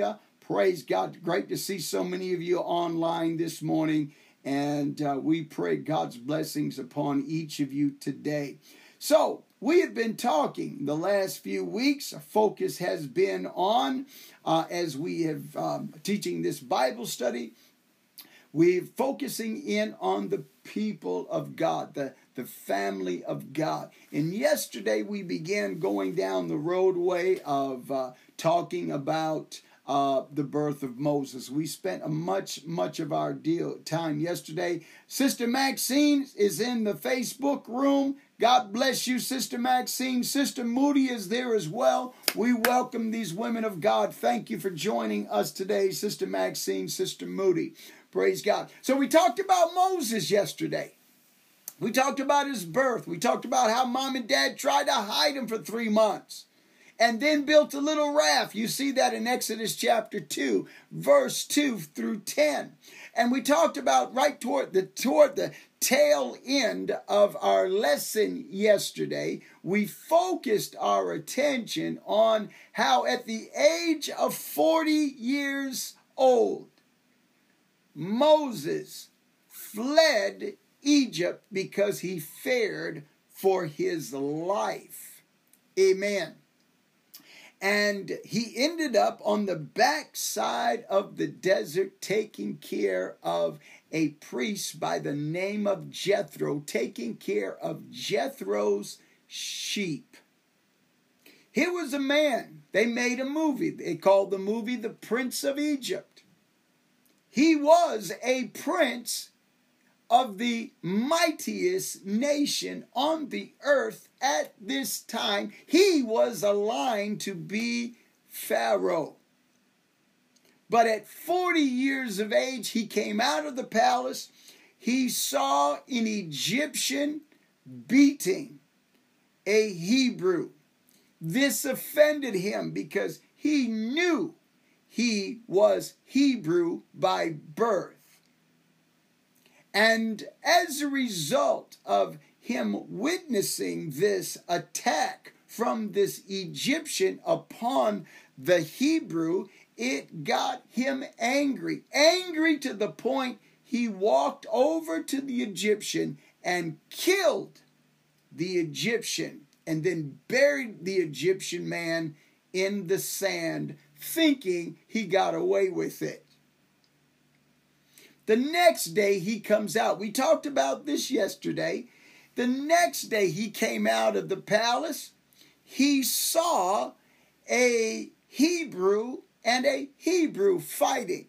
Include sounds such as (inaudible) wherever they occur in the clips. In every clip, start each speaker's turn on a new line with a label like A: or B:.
A: Hallelujah. Praise God. Great to see so many of you online this morning. And uh, we pray God's blessings upon each of you today. So, we have been talking the last few weeks. Focus has been on, uh, as we have um, teaching this Bible study, we're focusing in on the people of God, the, the family of God. And yesterday we began going down the roadway of uh, talking about uh, the birth of Moses. We spent a much, much of our deal time yesterday. Sister Maxine is in the Facebook room. God bless you, Sister Maxine. Sister Moody is there as well. We welcome these women of God. Thank you for joining us today, Sister Maxine, Sister Moody. Praise God. So we talked about Moses yesterday. We talked about his birth. We talked about how mom and dad tried to hide him for three months and then built a little raft. You see that in Exodus chapter 2, verse 2 through 10. And we talked about right toward the toward the tail end of our lesson yesterday, we focused our attention on how at the age of 40 years old, Moses fled Egypt because he feared for his life. Amen and he ended up on the backside of the desert taking care of a priest by the name of Jethro, taking care of Jethro's sheep. Here was a man, they made a movie. They called the movie The Prince of Egypt. He was a prince of the mightiest nation on the earth at this time. He was aligned to be Pharaoh. But at 40 years of age, he came out of the palace. He saw an Egyptian beating a Hebrew. This offended him because he knew he was Hebrew by birth. And as a result of him witnessing this attack from this Egyptian upon the Hebrew, it got him angry. Angry to the point he walked over to the Egyptian and killed the Egyptian and then buried the Egyptian man in the sand, thinking he got away with it. The next day he comes out. We talked about this yesterday. The next day he came out of the palace. He saw a Hebrew and a Hebrew fighting.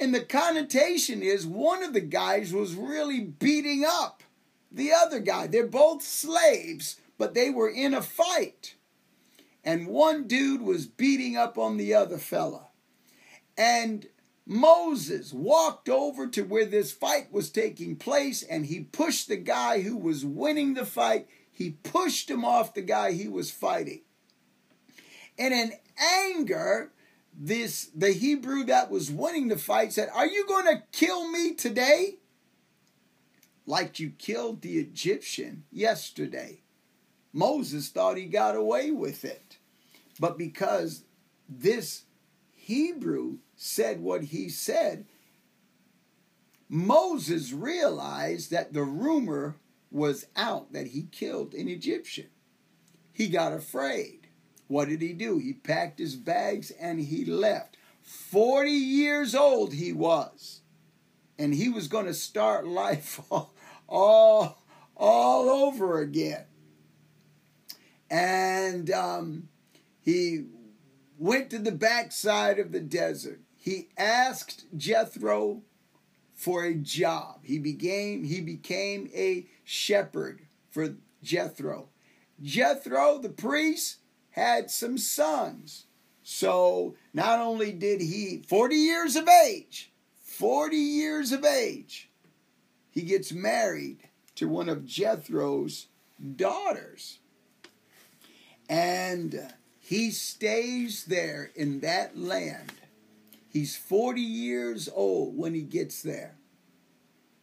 A: And the connotation is one of the guys was really beating up the other guy. They're both slaves, but they were in a fight. And one dude was beating up on the other fella. And Moses walked over to where this fight was taking place and he pushed the guy who was winning the fight. He pushed him off the guy he was fighting. And in anger, this the Hebrew that was winning the fight said, "Are you going to kill me today?" Like you killed the Egyptian yesterday. Moses thought he got away with it. But because this Hebrew said what he said, Moses realized that the rumor was out that he killed an Egyptian. He got afraid. What did he do? He packed his bags and he left. 40 years old he was. And he was going to start (laughs) life all, all, all over again. And um, he went to the backside of the desert he asked Jethro for a job. He became he became a shepherd for Jethro. Jethro, the priest, had some sons. So not only did he 40 years of age, 40 years of age, he gets married to one of Jethro's daughters. And he stays there in that land He's 40 years old when he gets there.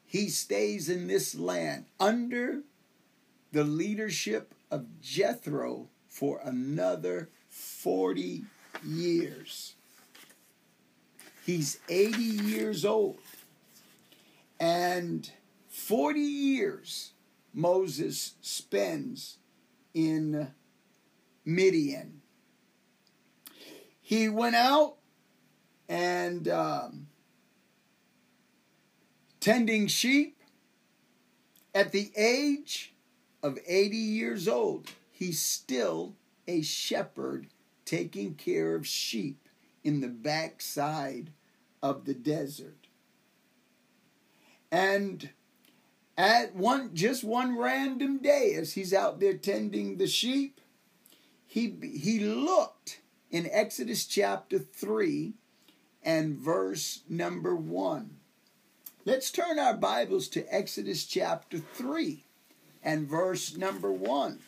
A: He stays in this land under the leadership of Jethro for another 40 years. He's 80 years old. And 40 years Moses spends in Midian. He went out and um, tending sheep at the age of 80 years old. He's still a shepherd taking care of sheep in the backside of the desert. And at one just one random day as he's out there tending the sheep, he he looked in Exodus chapter 3 and verse number 1. Let's turn our Bibles to Exodus chapter 3 and verse number 1.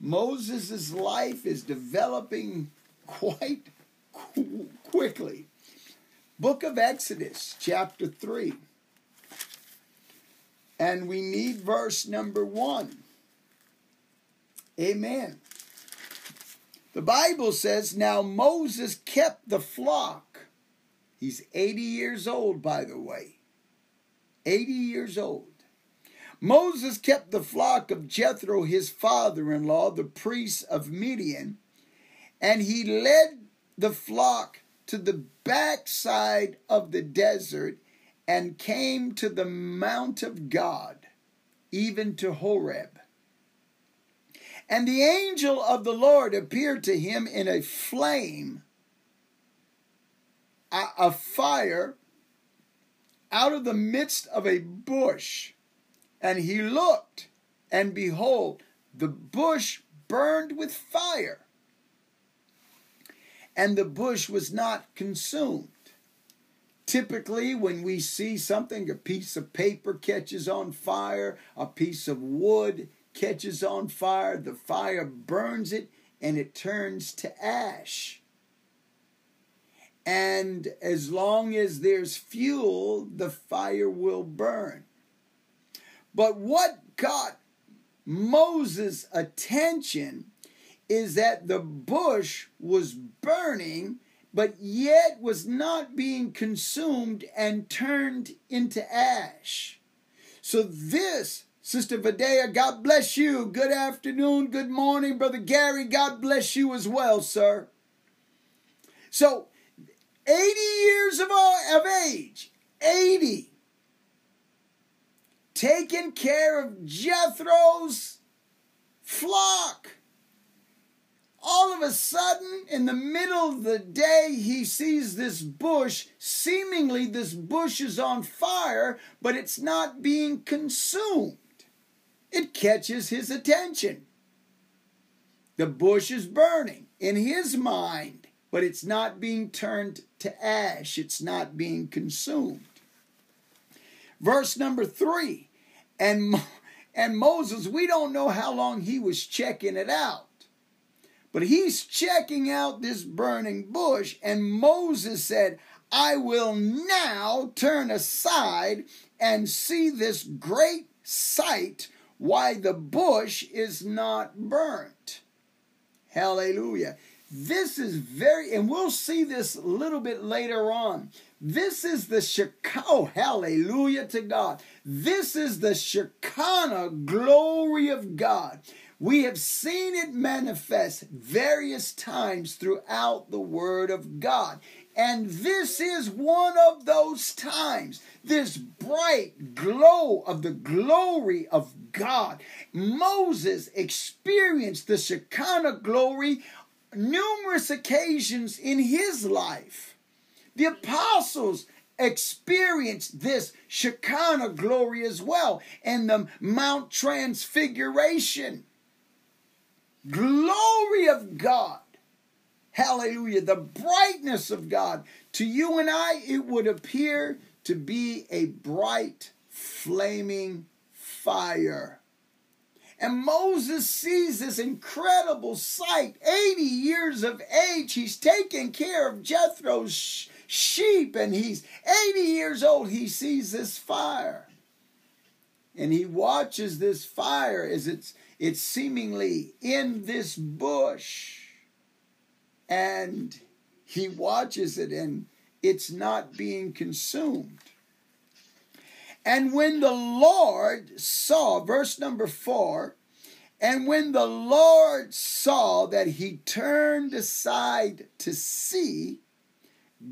A: Moses' life is developing quite quickly. Book of Exodus, chapter 3. And we need verse number 1. Amen. The Bible says, Now Moses kept the flock. He's 80 years old, by the way. 80 years old. Moses kept the flock of Jethro, his father in law, the priest of Midian, and he led the flock to the backside of the desert and came to the mount of God, even to Horeb. And the angel of the Lord appeared to him in a flame, a, fire, out of the midst of a bush. And he looked, and behold, the bush burned with fire, and the bush was not consumed. Typically, when we see something, a piece of paper catches on fire, a piece of wood catches on fire, the fire burns it, and it turns to ash. And as long as there's fuel, the fire will burn. But what got Moses' attention is that the bush was burning, but yet was not being consumed and turned into ash. So, this, Sister Vadea, God bless you. Good afternoon, good morning, Brother Gary. God bless you as well, sir. So, 80 years of, age, 80 taking care of Jethro's flock. All of a sudden, in the middle of the day, he sees this bush. Seemingly, this bush is on fire, but it's not being consumed. It catches his attention. The bush is burning in his mind, but it's not being turned to ash, it's not being consumed. Verse number three and, and Moses, we don't know how long he was checking it out. But he's checking out this burning bush, and Moses said, I will now turn aside and see this great sight why the bush is not burnt. Hallelujah. This is very, and we'll see this a little bit later on. This is the Shekinah, oh, hallelujah to God. This is the Shekinah glory of God. We have seen it manifest various times throughout the Word of God. And this is one of those times, this bright glow of the glory of God. Moses experienced the Shekinah glory numerous occasions in his life. The apostles experienced this Shekinah glory as well and the Mount Transfiguration. Glory of God. Hallelujah. The brightness of God. To you and I, it would appear to be a bright, flaming fire. And Moses sees this incredible sight. 80 years of age, he's taking care of Jethro's sheep, and he's 80 years old. He sees this fire. And he watches this fire as it's, it's seemingly in this bush. And he watches it, and, it's not being consumed. And when the Lord saw, verse number four, and when the Lord saw that he turned aside to see,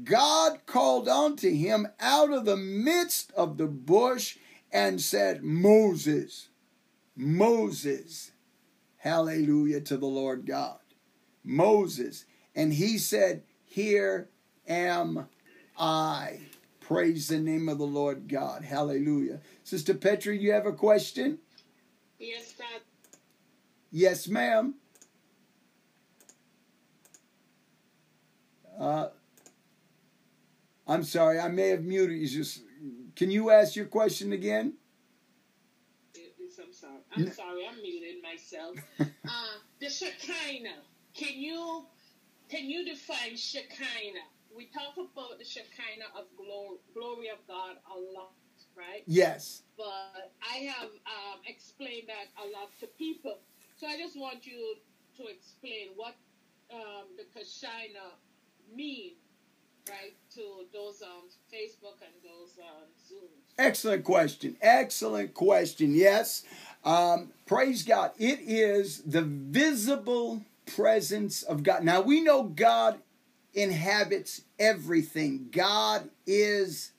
A: God called unto him out of the midst of the bush and said, Moses, Moses. Hallelujah to the Lord God. Moses. And he said, Here am I. Praise the name of the Lord God. Hallelujah. Sister Petra, you have a question?
B: Yes, Dad.
A: Yes, ma'am. Uh, I'm sorry, I may have muted you. Just can you ask your question again?
B: I'm sorry. I'm sorry. I'm muting myself. (laughs) uh, the Shekinah. Can you can you define Shekinah? We talk about the Shekinah of glory, glory of God a lot, right?
A: Yes.
B: But I have um, explained that a lot to people. So I just want you to explain what um, the Shekinah means right to those on Facebook and those on Zoom.
A: Excellent question. Excellent question. Yes. Um, praise God. It is the visible presence of God. Now we know God inhabits everything. God is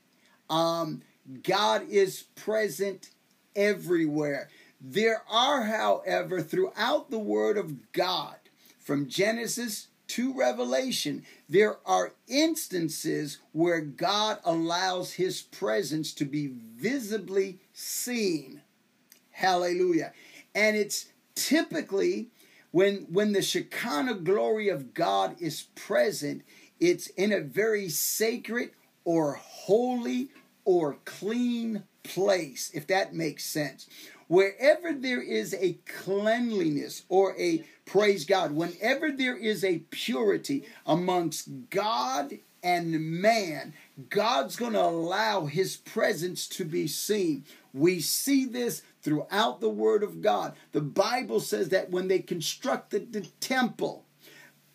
A: um, God is present everywhere. There are, however, throughout the Word of God, from Genesis to Revelation, there are instances where God allows his presence to be visibly seen. Hallelujah. And it's typically when when the Shekinah glory of God is present, it's in a very sacred or holy or clean place, if that makes sense. Wherever there is a cleanliness or a praise God, whenever there is a purity amongst God and man, God's going to allow his presence to be seen. We see this throughout the Word of God. The Bible says that when they constructed the temple,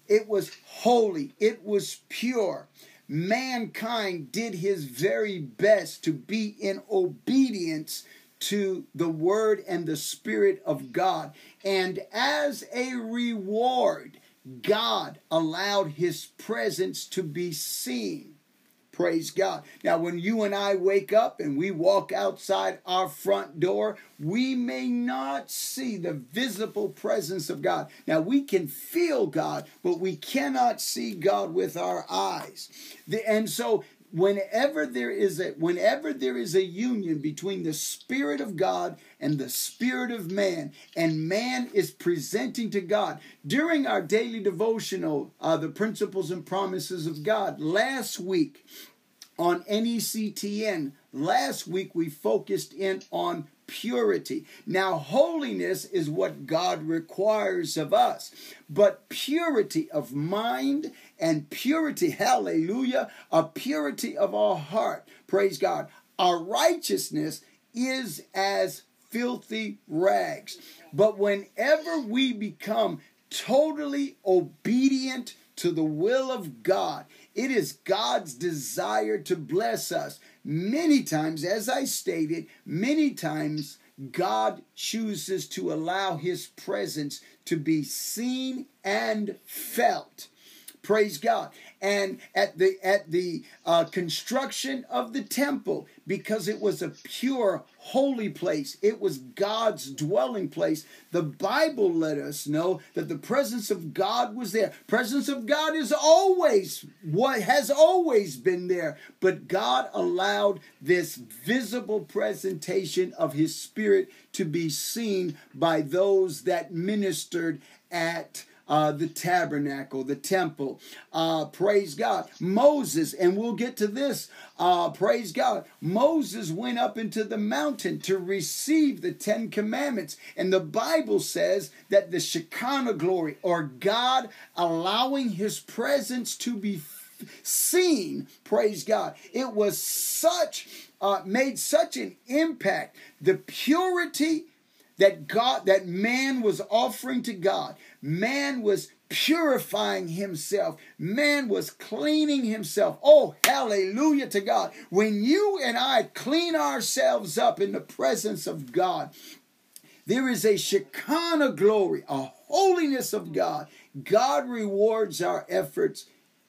A: it was holy, it was pure. Mankind did his very best to be in obedience to the Word and the Spirit of God. And as a reward, God allowed His presence to be seen. Praise God. Now, when you and I wake up and we walk outside our front door, we may not see the visible presence of God. Now, we can feel God, but we cannot see God with our eyes. The, And so, whenever there is a whenever there is a union between the spirit of God and the spirit of man and man is presenting to God during our daily devotional uh, the principles and promises of God last week on NECTN last week we focused in on purity. Now, holiness is what God requires of us, but purity of mind and purity, hallelujah, a purity of our heart, praise God. Our righteousness is as filthy rags. But whenever we become totally obedient to the will of God, it is God's desire to bless us. Many times, as I stated, many times God chooses to allow his presence to be seen and felt. Praise God. And at the at the uh, construction of the temple, because it was a pure, holy place, it was God's dwelling place. The Bible let us know that the presence of God was there. Presence of God is always what has always been there, but God allowed this visible presentation of His Spirit to be seen by those that ministered at uh, the tabernacle, the temple. Uh, praise God. Moses, and we'll get to this. Uh, praise God. Moses went up into the mountain to receive the Ten Commandments. And the Bible says that the Shekinah glory, or God allowing his presence to be seen, praise God. It was such, uh, made such an impact. The purity that God, that man was offering to God. Man was purifying himself. Man was cleaning himself. Oh, hallelujah to God. When you and I clean ourselves up in the presence of God, there is a Shekinah glory, a holiness of God. God rewards our efforts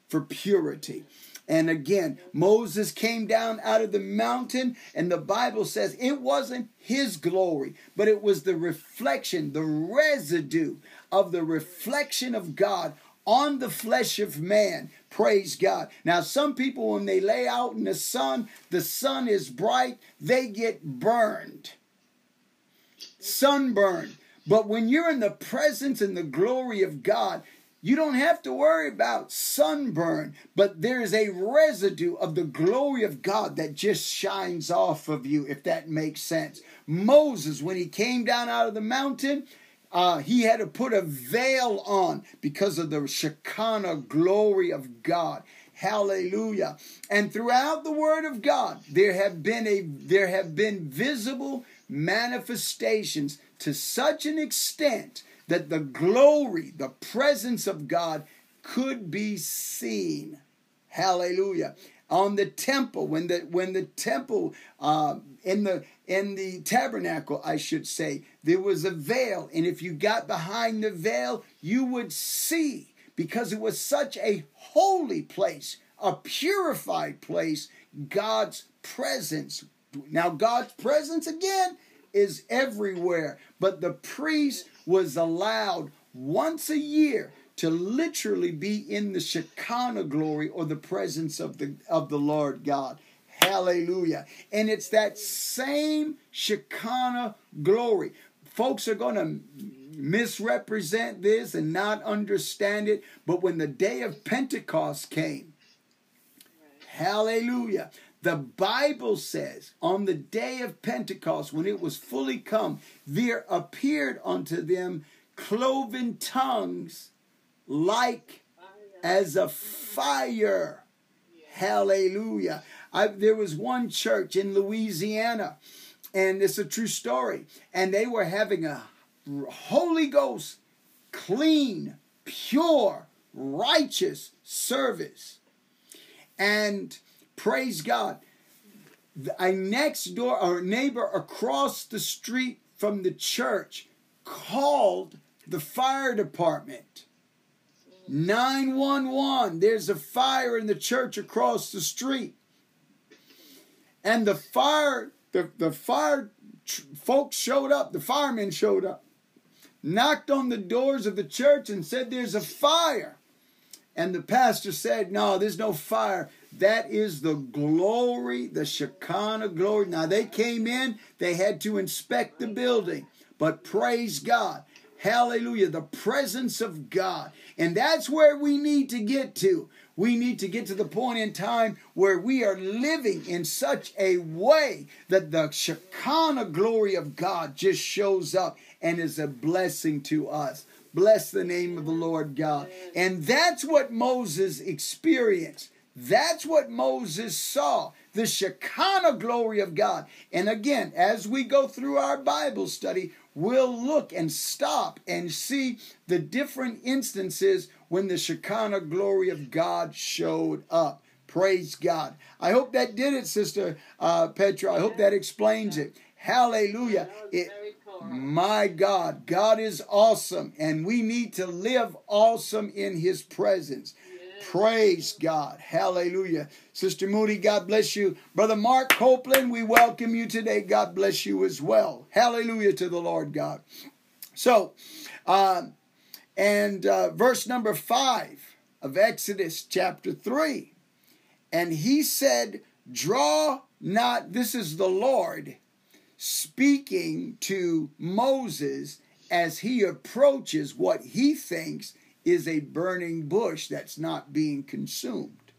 A: for purity. And again, Moses came down out of the mountain, and the Bible says it wasn't his glory, but it was the reflection, the residue of the reflection of God on the flesh of man. Praise God. Now, some people, when they lay out in the sun, the sun is bright, they get burned, sunburned. But when you're in the presence and the glory of God, you don't have to worry about sunburn, but there's a residue of the glory of God that just shines off of you, if that makes sense. Moses, when he came down out of the mountain, uh, he had to put a veil on because of the Shekinah glory of God. Hallelujah. And throughout the word of God, there have been a there have been visible manifestations to such an extent that the glory, the presence of God could be seen. Hallelujah. On the temple, when the when the temple uh, in the in the tabernacle, I should say, there was a veil, and if you got behind the veil, you would see because it was such a holy place, a purified place, God's presence. Now, God's presence again is everywhere, but the priest was allowed once a year to literally be in the Shekinah glory or the presence of the of the Lord God. Hallelujah. And it's that same Shekinah glory. Folks are going to misrepresent this and not understand it, but when the day of Pentecost came, hallelujah, the Bible says on the day of Pentecost, when it was fully come, there appeared unto them cloven tongues like as a fire. Hallelujah. I, there was one church in Louisiana, and it's a true story, and they were having a Holy Ghost clean, pure, righteous service. And Praise God. A next door or neighbor across the street from the church called the fire department. 911. There's a fire in the church across the street. And the fire, the, the fire folks showed up, the firemen showed up, knocked on the doors of the church and said, There's a fire. And the pastor said, No, there's no fire. That is the glory, the Shekinah glory. Now they came in, they had to inspect the building, but praise God. Hallelujah, the presence of God. And that's where we need to get to. We need to get to the point in time where we are living in such a way that the Shekinah glory of God just shows up and is a blessing to us. Bless the name of the Lord God. And that's what Moses experienced. That's what Moses saw the Shekinah glory of God. And again, as we go through our Bible study, we'll look and stop and see the different instances when the Shekinah glory of God showed up. Praise God. I hope that did it, Sister uh, Petra. I hope that explains it. Hallelujah. It, my God, God is awesome, and we need to live awesome in His presence. Praise God. Hallelujah. Sister Moody, God bless you. Brother Mark Copeland, we welcome you today. God bless you as well. Hallelujah to the Lord God. So, uh, and uh, verse number five of Exodus chapter three. And he said, Draw not, this is the Lord speaking to Moses as he approaches what he thinks is a burning bush that's not being consumed.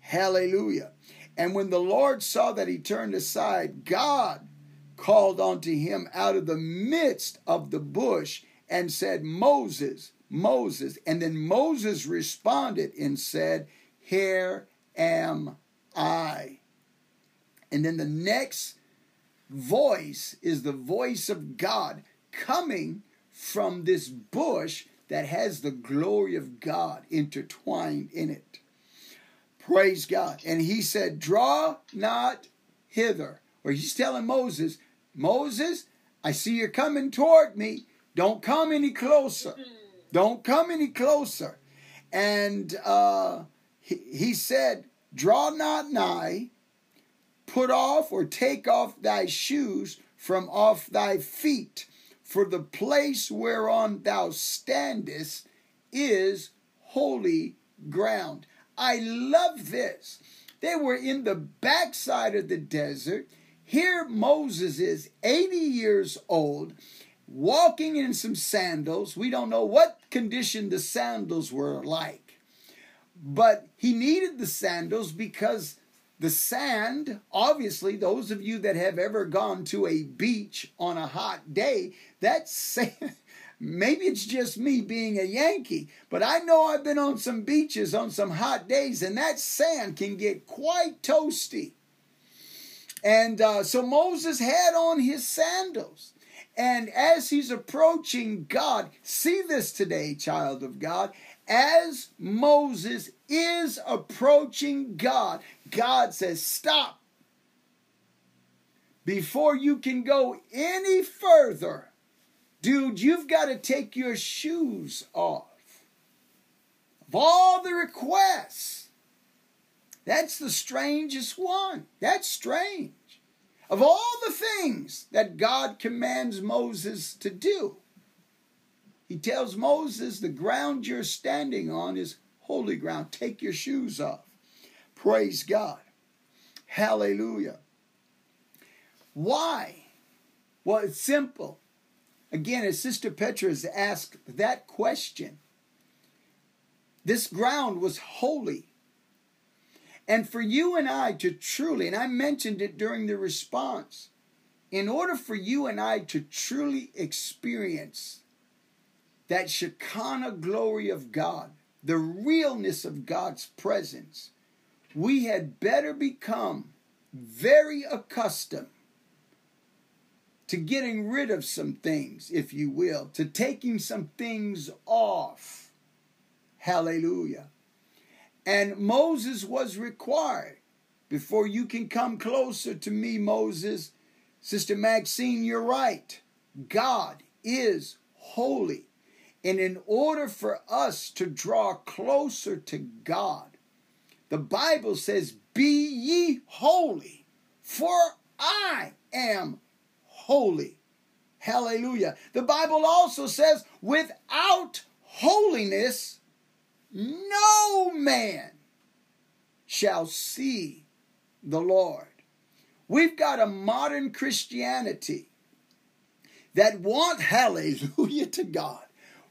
A: Hallelujah. And when the Lord saw that he turned aside, God called unto him out of the midst of the bush and said, Moses, Moses. And then Moses responded and said, Here am I. And then the next voice is the voice of God coming from this bush that has the glory of God intertwined in it. Praise God. And he said, Draw not hither. Or he's telling Moses, Moses, I see you're coming toward me. Don't come any closer. (laughs) Don't come any closer. And uh, he, he said, Draw not nigh, put off or take off thy shoes from off thy feet, for the place whereon thou standest is holy ground. I love this. They were in the backside of the desert. Here Moses is 80 years old, walking in some sandals. We don't know what condition the sandals were like, but he needed the sandals because the sand, obviously, those of you that have ever gone to a beach on a hot day, that sand, (laughs) maybe it's just me being a Yankee, but I know I've been on some beaches on some hot days, and that sand can get quite toasty. And uh, so Moses had on his sandals. And as he's approaching God, see this today, child of God, as Moses is approaching God, God says, Stop. Before you can go any further, dude, you've got to take your shoes off. Of all the requests, that's the strangest one. That's strange. Of all the things that God commands Moses to do, he tells Moses the ground you're standing on is holy ground. Take your shoes off. Praise God. Hallelujah. Why? Well, it's simple. Again, as Sister Petra has asked that question, this ground was holy. And for you and I to truly, and I mentioned it during the response, in order for you and I to truly experience that Shekinah glory of God, the realness of God's presence, we had better become very accustomed to getting rid of some things, if you will, to taking some things off. Hallelujah. And Moses was required. Before you can come closer to me, Moses, Sister Maxine, you're right. God is holy. And in order for us to draw closer to God, the Bible says, Be ye holy, for I am holy. Hallelujah. The Bible also says, Without holiness, no man shall see the Lord. We've got a modern Christianity that want (laughs) hallelujah to God.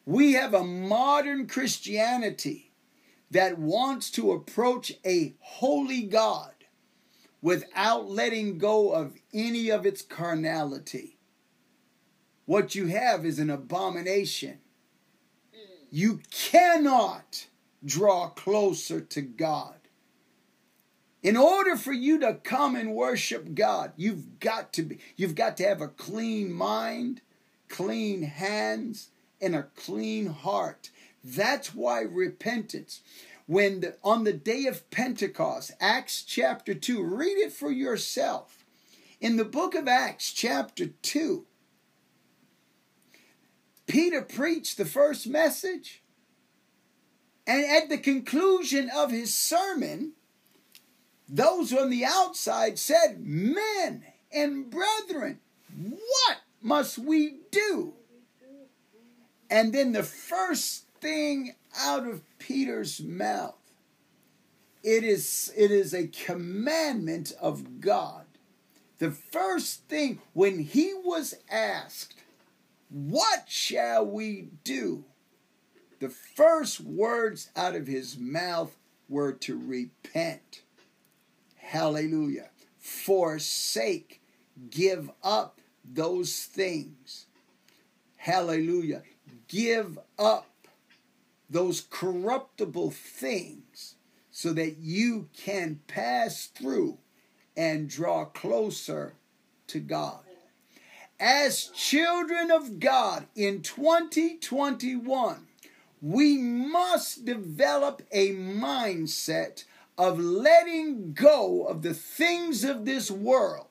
A: We have a modern Christianity that wants to approach a holy God without letting go of any of its carnality. What you have is an abomination. Mm. You cannot draw closer to God. In order for you to come and worship God, you've got to be you've got to have a clean mind, clean hands, and a clean heart. That's why repentance when the, on the day of Pentecost, Acts chapter 2, read it for yourself. In the book of Acts chapter 2, Peter preached the first message. And at the conclusion of his sermon, those on the outside said, Men and brethren, what must we do? And then the first thing out of Peter's mouth, it is, it is a commandment of God. The first thing, when he was asked, What shall we do? The first words out of his mouth were to repent. Hallelujah. Forsake, give up those things. Hallelujah. Give up those corruptible things so that you can pass through and draw closer to God. As children of God in 2021, we must develop a mindset of letting go of the things of this world.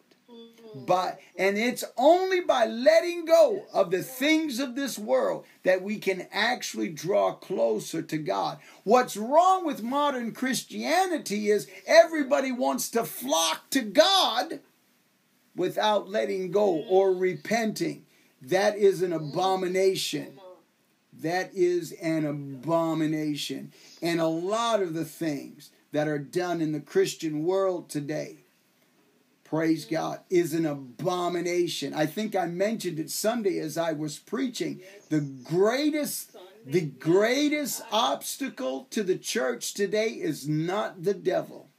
A: But and it's only by letting go of the things of this world that we can actually draw closer to God. What's wrong with modern Christianity is everybody wants to flock to God without letting go or repenting. That is an abomination. That is an abomination. And a lot of the things that are done in the Christian world today, praise God, is an abomination. I think I mentioned it Sunday as I was preaching. The greatest the greatest obstacle to the church today is not the devil.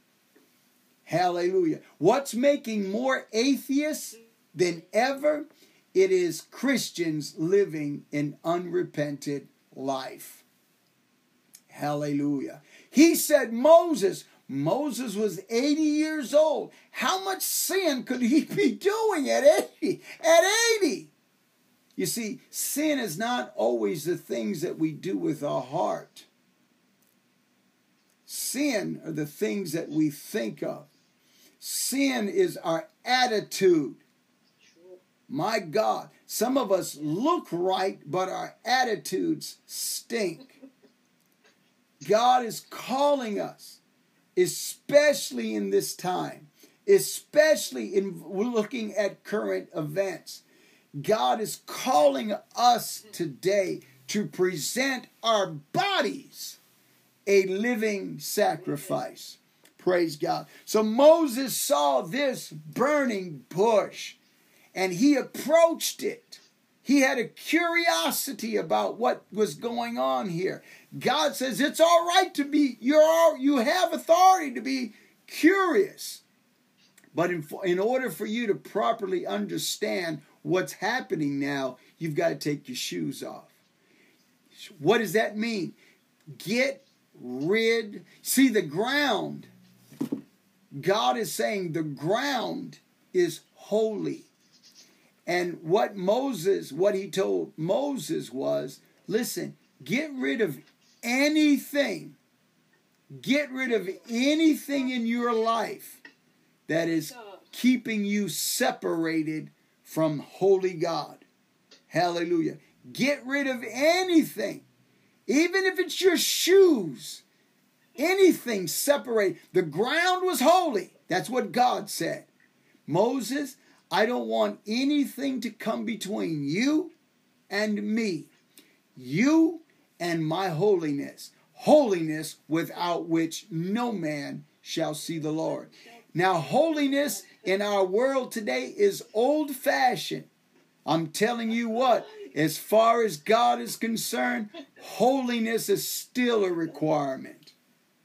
A: Hallelujah. What's making more atheists than ever? It is Christians living an unrepented life. Hallelujah. He said, Moses, Moses was 80 years old. How much sin could he be doing at 80? At 80. You see, sin is not always the things that we do with our heart. Sin are the things that we think of. Sin is our attitude. My God, some of us look right, but our attitudes stink. God is calling us, especially in this time, especially in looking at current events. God is calling us today to present our bodies a living sacrifice. Praise God. So Moses saw this burning bush and he approached it. He had a curiosity about what was going on here. God says it's all right to be you're you have authority to be curious. But in, in order for you to properly understand what's happening now, you've got to take your shoes off. What does that mean? Get rid. See, the ground, God is saying the ground is holy. And what Moses, what he told Moses was listen, get rid of anything, get rid of anything in your life that is keeping you separated from holy God. Hallelujah. Get rid of anything, even if it's your shoes, anything separate. The ground was holy. That's what God said. Moses, I don't want anything to come between you and me, you and my holiness, holiness without which no man shall see the Lord. Now, holiness in our world today is old fashioned. I'm telling you what, as far as God is concerned, holiness is still a requirement.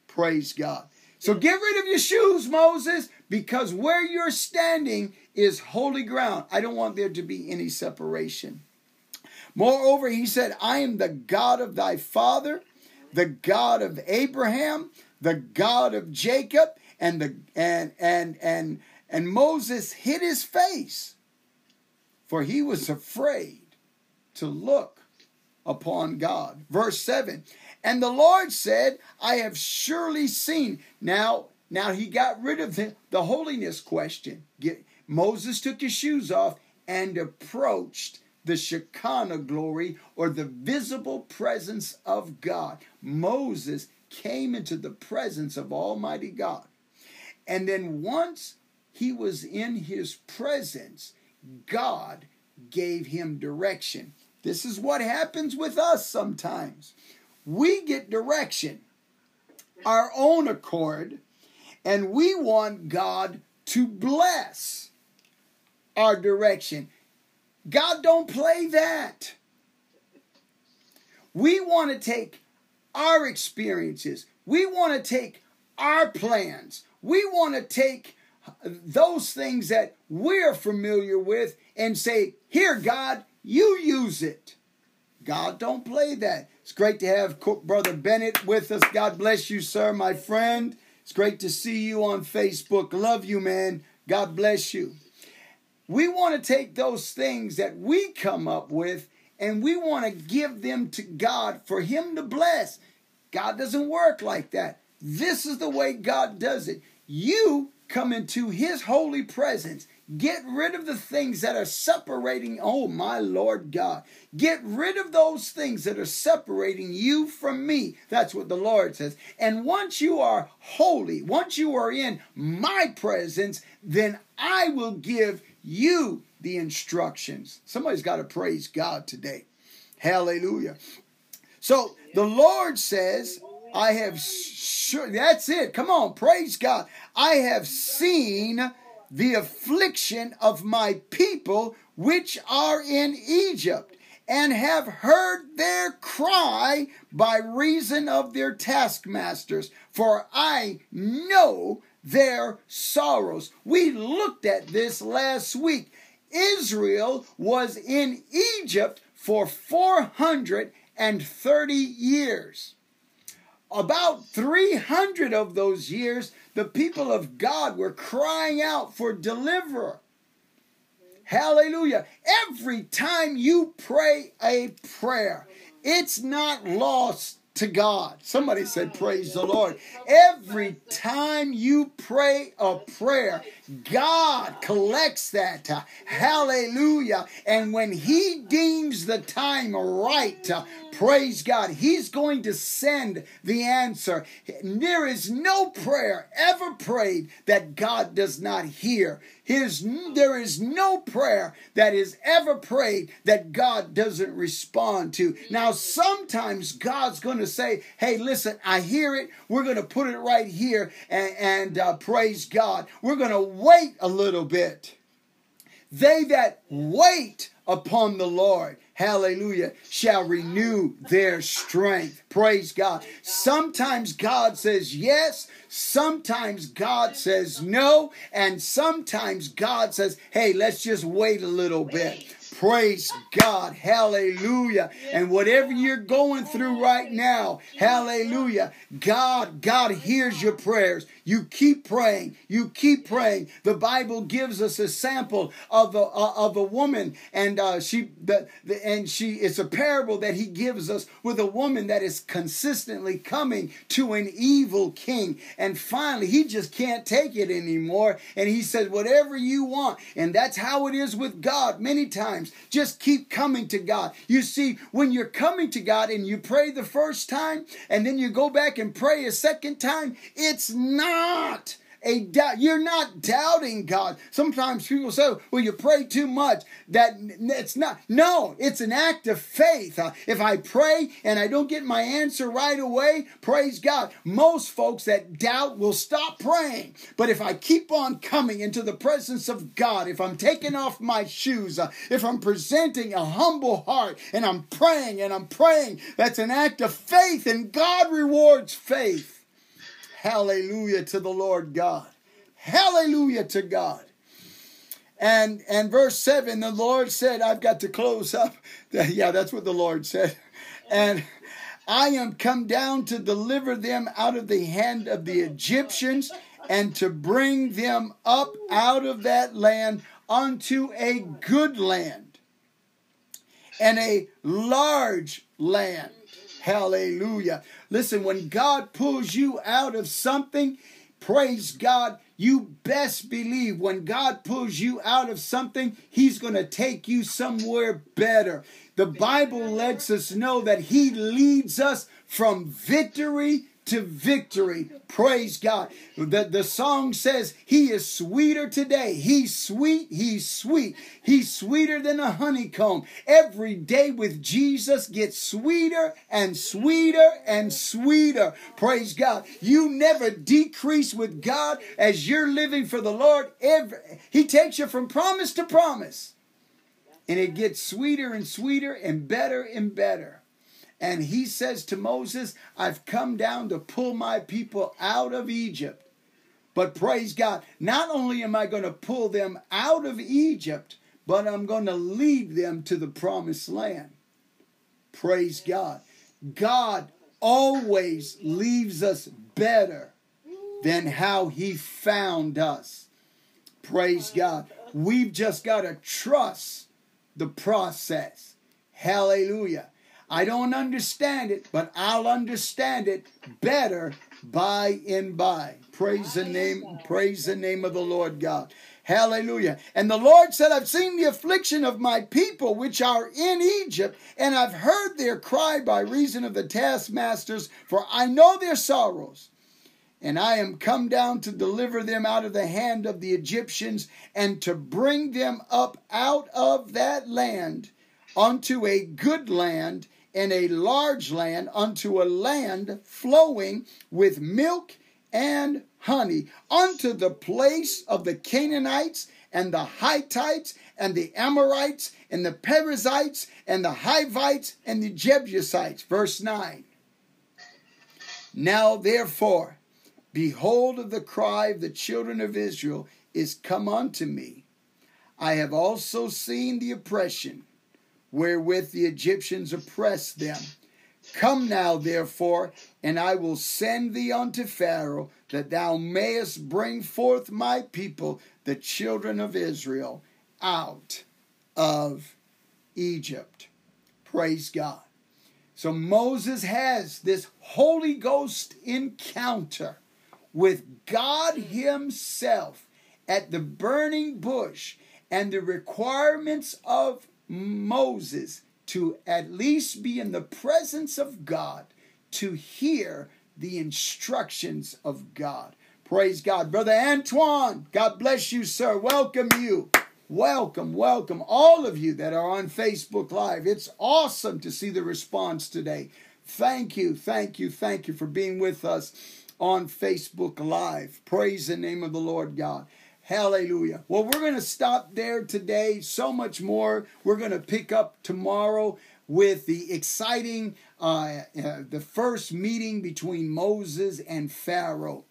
A: Praise God. So get rid of your shoes, Moses, because where you're standing is holy ground. I don't want there to be any separation. Moreover, he said, I am the God of thy father, the God of Abraham, the God of Jacob, and the and and and and Moses hid his face, for he was afraid to look upon God. Verse 7. And the Lord said, I have surely seen. Now, now he got rid of the, the holiness question. Get, Moses took his shoes off and approached the Shekinah glory or the visible presence of God. Moses came into the presence of Almighty God. And then once he was in his presence, God gave him direction. This is what happens with us sometimes. We get direction, our own accord, and we want God to bless our direction. God don't play that. We want to take our experiences. We want to take our plans. We want to take those things that we're familiar with and say, Here, God, you use it. God don't play that. It's great to have Brother Bennett with us. God bless you, sir, my friend. It's great to see you on Facebook. Love you, man. God bless you. We want to take those things that we come up with and we want to give them to God for Him to bless. God doesn't work like that. This is the way God does it. You come into His holy presence. Get rid of the things that are separating, oh my Lord God. Get rid of those things that are separating you from me. That's what the Lord says. And once you are holy, once you are in my presence, then I will give you the instructions. Somebody's got to praise God today. Hallelujah. So the Lord says, I have sure that's it. Come on, praise God. I have seen the affliction of my people which are in Egypt, and have heard their cry by reason of their taskmasters, for I know their sorrows. We looked at this last week. Israel was in Egypt for 430 years. About 300 of those years, the people of God were crying out for deliverer. Hallelujah. Every time you pray a prayer, it's not lost to God. Somebody said, Praise the Lord. Every time you pray a prayer, God collects that. Hallelujah. And when He deems the time right, praise God, He's going to send the answer. There is no prayer ever prayed that God does not hear. His, there is no prayer that is ever prayed that God doesn't respond to. Now, sometimes God's going to say, Hey, listen, I hear it. We're going to put it right here and, and uh, praise God. We're going to wait a little bit. They that wait upon the Lord hallelujah, shall renew their strength. Praise God. Sometimes God says yes, sometimes God says no, and sometimes God says, hey, let's just wait a little bit. Praise God. Hallelujah. And whatever you're going through right now, hallelujah. God, God hears your prayers. You keep praying. You keep praying. The Bible gives us a sample of a, of a woman, and uh, she the, the, and she it's a parable that he gives us with a woman that is consistently coming to an evil king, and finally he just can't take it anymore, and he says, "Whatever you want," and that's how it is with God. Many times, just keep coming to God. You see, when you're coming to God and you pray the first time, and then you go back and pray a second time, it's not not a doubt. You're not doubting God. Sometimes people say, well, you pray too much. That it's not. No, it's an act of faith. Uh, if I pray and I don't get my answer right away, praise God. Most folks that doubt will stop praying. But if I keep on coming into the presence of God, if I'm taking off my shoes, uh, if I'm presenting a humble heart and I'm praying and I'm praying, that's an act of faith and God rewards faith. Hallelujah to the Lord God. Hallelujah to God. And and verse 7, the Lord said, I've got to close up. (laughs) Yeah, that's what the Lord said. And I am come down to deliver them out of the hand of the Egyptians and to bring them up out of that land unto a good land and a large land Hallelujah. Listen, when God pulls you out of something, praise God, you best believe when God pulls you out of something, He's going to take you somewhere better. The Bible lets us know that He leads us from victory to victory. Praise God. The, the song says, He is sweeter today. He's sweet. He's sweet. He's sweeter than a honeycomb. Every day with Jesus gets sweeter and sweeter and sweeter. Praise God. You never decrease with God as you're living for the Lord. Every, he takes you from promise to promise. And it gets sweeter and sweeter and better and better. And he says to Moses, I've come down to pull my people out of Egypt. But praise God, not only am I going to pull them out of Egypt, but I'm going to lead them to the promised land. Praise God. God always leaves us better than how he found us. Praise God. We've just got to trust the process. Hallelujah. I don't understand it, but I'll understand it better by and by. Praise the name, praise the name of the Lord God. Hallelujah. And the Lord said, I've seen the affliction of my people which are in Egypt, and I've heard their cry by reason of the taskmasters, for I know their sorrows. And I am come down to deliver them out of the hand of the Egyptians, and to bring them up out of that land unto a good land and a large land, unto a land flowing with milk and honey, unto the place of the Canaanites and the Hittites and the Amorites and the Perizzites and the Hivites and the Jebusites. Verse 9. Now therefore, behold, the cry of the children of Israel is come unto me. I have also seen the oppression wherewith the Egyptians oppressed them. Come now, therefore, and I will send thee unto Pharaoh, that thou mayest bring forth my people, the children of Israel, out of Egypt. Praise God. So Moses has this Holy Ghost encounter with God Himself at the burning bush, and the requirements of Moses to at least be in the presence of God to hear the instructions of God. Praise God. Brother Antoine, God bless you, sir. Welcome you. Welcome, welcome, all of you that are on Facebook Live. It's awesome to see the response today. Thank you, thank you, thank you for being with us on Facebook Live. Praise the name of the Lord God. Hallelujah. Well, we're going to stop there today. So much more. We're going to pick up tomorrow with the exciting, uh, uh, the first meeting between Moses and Pharaoh.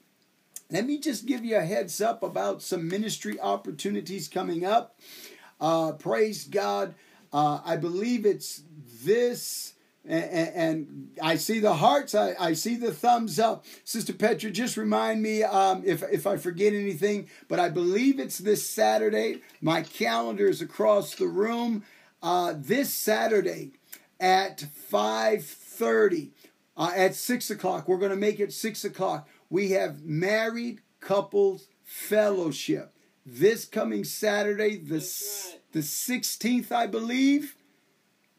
A: Let me just give you a heads up about some ministry opportunities coming up. Uh, praise God. Uh, I believe it's this and, and, I see the hearts. I, I see the thumbs up. Sister Petra, just remind me um, if if I forget anything. But I believe it's this Saturday. My calendar is across the room. Uh, this Saturday at five thirty. Uh, at six o'clock, we're going to make it six o'clock. We have married couples fellowship this coming Saturday, the right. the sixteenth, I believe.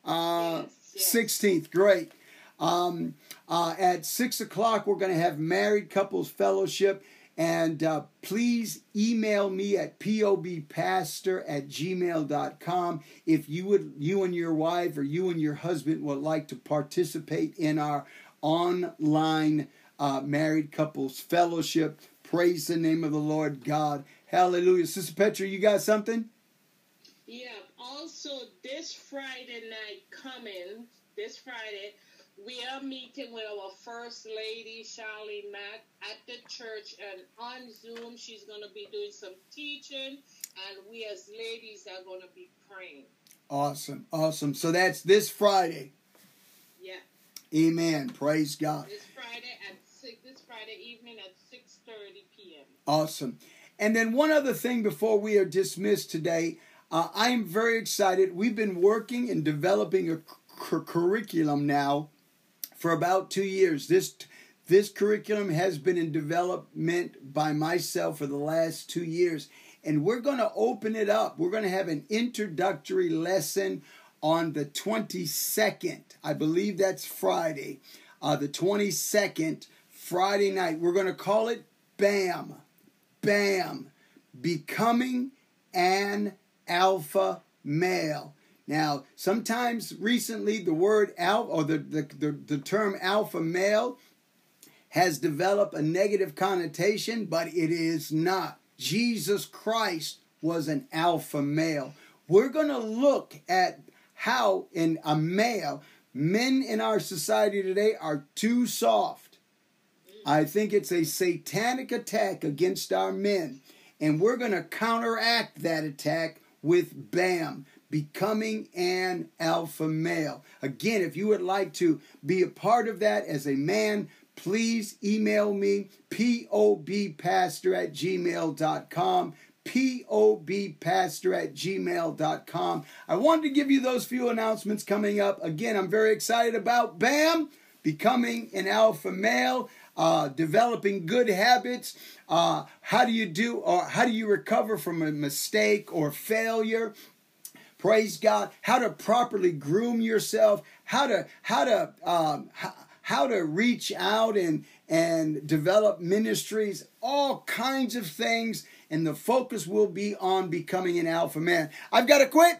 A: Uh, yes 16th. Great. Um, uh, at 6 o'clock, we're going to have Married Couples Fellowship. And uh, please email me at pobpastor at gmail.com if you would you and your wife or you and your husband would like to participate in our online uh, married couples fellowship. Praise the name of the Lord God. Hallelujah. Sister Petra, you got something?
B: Yeah, also this Friday night coming, this Friday, we are meeting with our First Lady, Charlie Mack, at the church. And on Zoom, she's going to be doing some teaching. And we as ladies are going to be praying.
A: Awesome. Awesome. So that's this Friday.
B: Yeah.
A: Amen. Praise God.
B: This Friday at six, this Friday evening at 6.30 p.m.
A: Awesome. And then one other thing before we are dismissed today. Uh, I am very excited. We've been working and developing a cu- curriculum now for about two years. This this curriculum has been in development by myself for the last two years, and we're going to open it up. We're going to have an introductory lesson on the 22nd. I believe that's Friday. Uh, the 22nd, Friday night. We're going to call it BAM. BAM. Becoming an alpha male. Now, sometimes recently the word alpha or the, the, the, the, term alpha male has developed a negative connotation, but it is not. Jesus Christ was an alpha male. We're going to look at how in a male, men in our society today are too soft. I think it's a satanic attack against our men. And we're going to counteract that attack with BAM, becoming an alpha male. Again, if you would like to be a part of that as a man, please email me, pobpastor at gmail.com, pobpastor at gmail.com. I wanted to give you those few announcements coming up. Again, I'm very excited about BAM becoming an alpha male. Uh, developing good habits. Uh, how do you do, or how do you recover from a mistake or failure? Praise God. How to properly groom yourself. How to how to um, how, how to reach out and and develop ministries. All kinds of things, and the focus will be on becoming an alpha man. I've got to quit.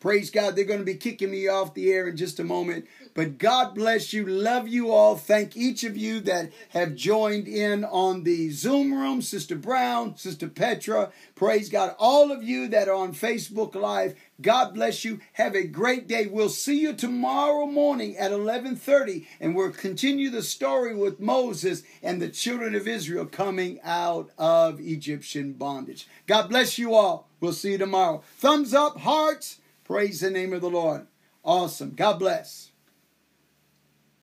A: Praise God. They're going to be kicking me off the air in just a moment. But God bless you. Love you all. Thank each of you that have joined in on the Zoom room. Sister Brown, Sister Petra. Praise God. All of you that are on Facebook Live. God bless you. Have a great day. We'll see you tomorrow morning at 11:30 and we'll continue the story with Moses and the children of Israel coming out of Egyptian bondage. God bless you all. We'll see you tomorrow. Thumbs up, hearts. Praise the name of the Lord. Awesome. God bless.